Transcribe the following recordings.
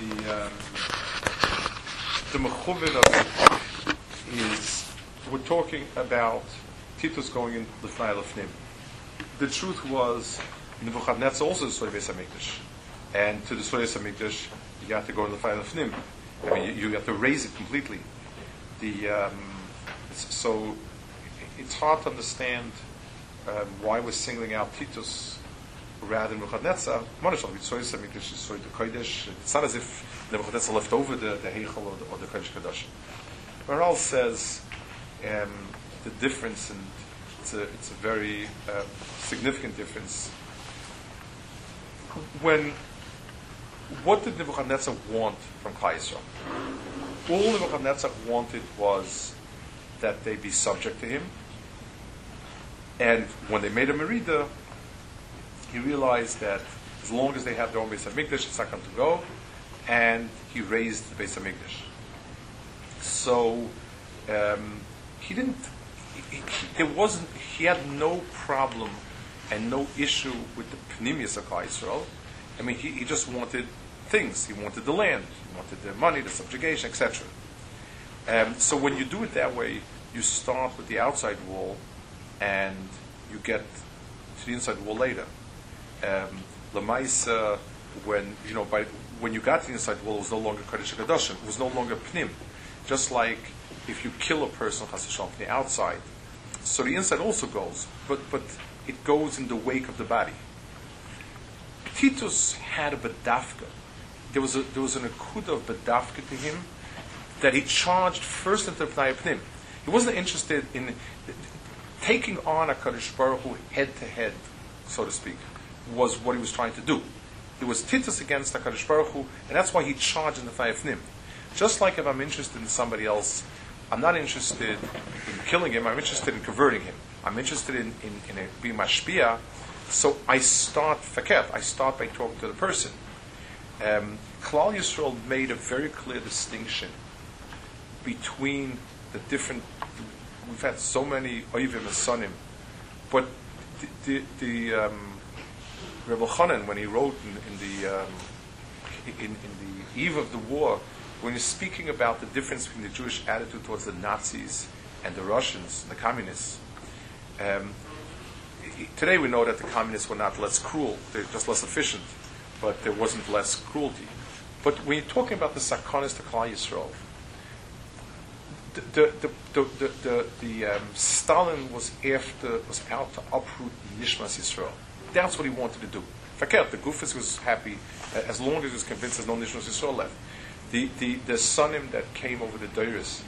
the um, the of it is we're talking about Titus going in the file of Nim. The truth was Nebuchadnezzar also destroyed Beis Hamikdash, and to destroy Beis Hamikdash, you have to go in the file of Nim. I mean, you, you have to raise it completely. The um, so it's hard to understand um, why we're singling out Titus rather than Kodesh. It's not as if Nebuchadnezzar left over the the Heichel or the, or the Kodesh Kadosh. Maharal says um, the difference, and it's a, it's a very uh, significant difference. When what did Nebuchadnezzar want from Yisrael? All Nebuchadnezzar wanted was that they be subject to him. And when they made a merida, he realized that as long as they have their own Beis Hamikdash, it's not going to go. And he raised the Beis Hamikdash. So um, he didn't. He, he, there wasn't. He had no problem and no issue with the Pnimius of Israel. I mean, he, he just wanted things. He wanted the land. He wanted the money, the subjugation, etc. Um, so when you do it that way, you start with the outside wall, and you get to the inside wall later. Um, Lamaisa, when you know, by when you got to the inside wall, it was no longer Kaddish Kadoshim. It was no longer Pnim. Just like if you kill a person from the outside, so the inside also goes, but but it goes in the wake of the body. Titus had a bedafka. There was a, there was an akuda of bedafka to him that he charged first into Pnei He wasn't interested in taking on a Kadosh Baruch Hu head to head, so to speak, was what he was trying to do. It was Titus against HaKadosh Baruch Hu, and that's why he charged in the Fayafnim. Just like if I'm interested in somebody else, I'm not interested in killing him, I'm interested in converting him. I'm interested in, in, in a, being mashpia, so I start faket, I start by talking to the person. Um, Klal Yisrael made a very clear distinction between the different. We've had so many oivim and sonim, but the, the, the um, Reb Elchanan, when he wrote in, in the um, in, in, the eve of the war, when he's speaking about the difference between the Jewish attitude towards the Nazis and the Russians, the communists. Um, today we know that the communists were not less cruel; they're just less efficient, but there wasn't less cruelty. But when you're talking about the sakonis to Klal Yisrael, the the the the, the, the um, Stalin was after was out to uproot Nishmas Yisrael. That's what he wanted to do. Fakir, the Gufis was happy as long as he was convinced there's no Nishmas Yisrael left. The the the Sunim that came over the Deiris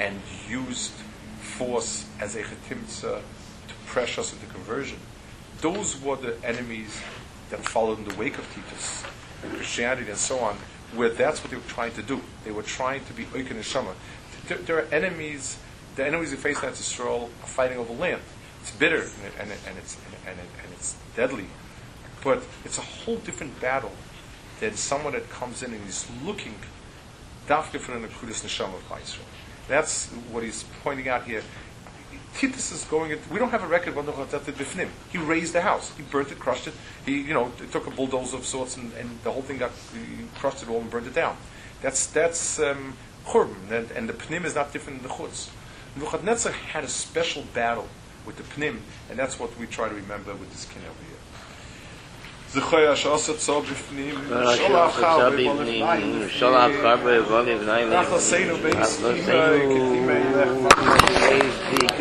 and used force as a chetimtza to pressure us into conversion. Those were the enemies that followed in the wake of Titus and Christianity and so on, where that's what they were trying to do. They were trying to be Oikin and Shama there, there are enemies. The enemies who face that Yisrael are fighting over land. It's bitter and, it, and, it, and it's and, it, and it's deadly, but it's a whole different battle than someone that comes in and is looking dafka for the Kudus Neshama of Israel. That's what he's pointing out here. Titus is going. Into, we don't have a record of Bifnim. He raised the house. He burnt it, crushed it. He, you know, took a bulldozer of sorts, and, and the whole thing got crushed it all and burned it down. That's that's um, and, and the Pnim is not different than the Chutz. Nebuchadnezzar had a special battle with the Pnim, and that's what we try to remember with this king over here. זכויה שעושה צור בפנים, שולח חר בבוא לבניים, נחלסנו בייס אימי, כתימי לך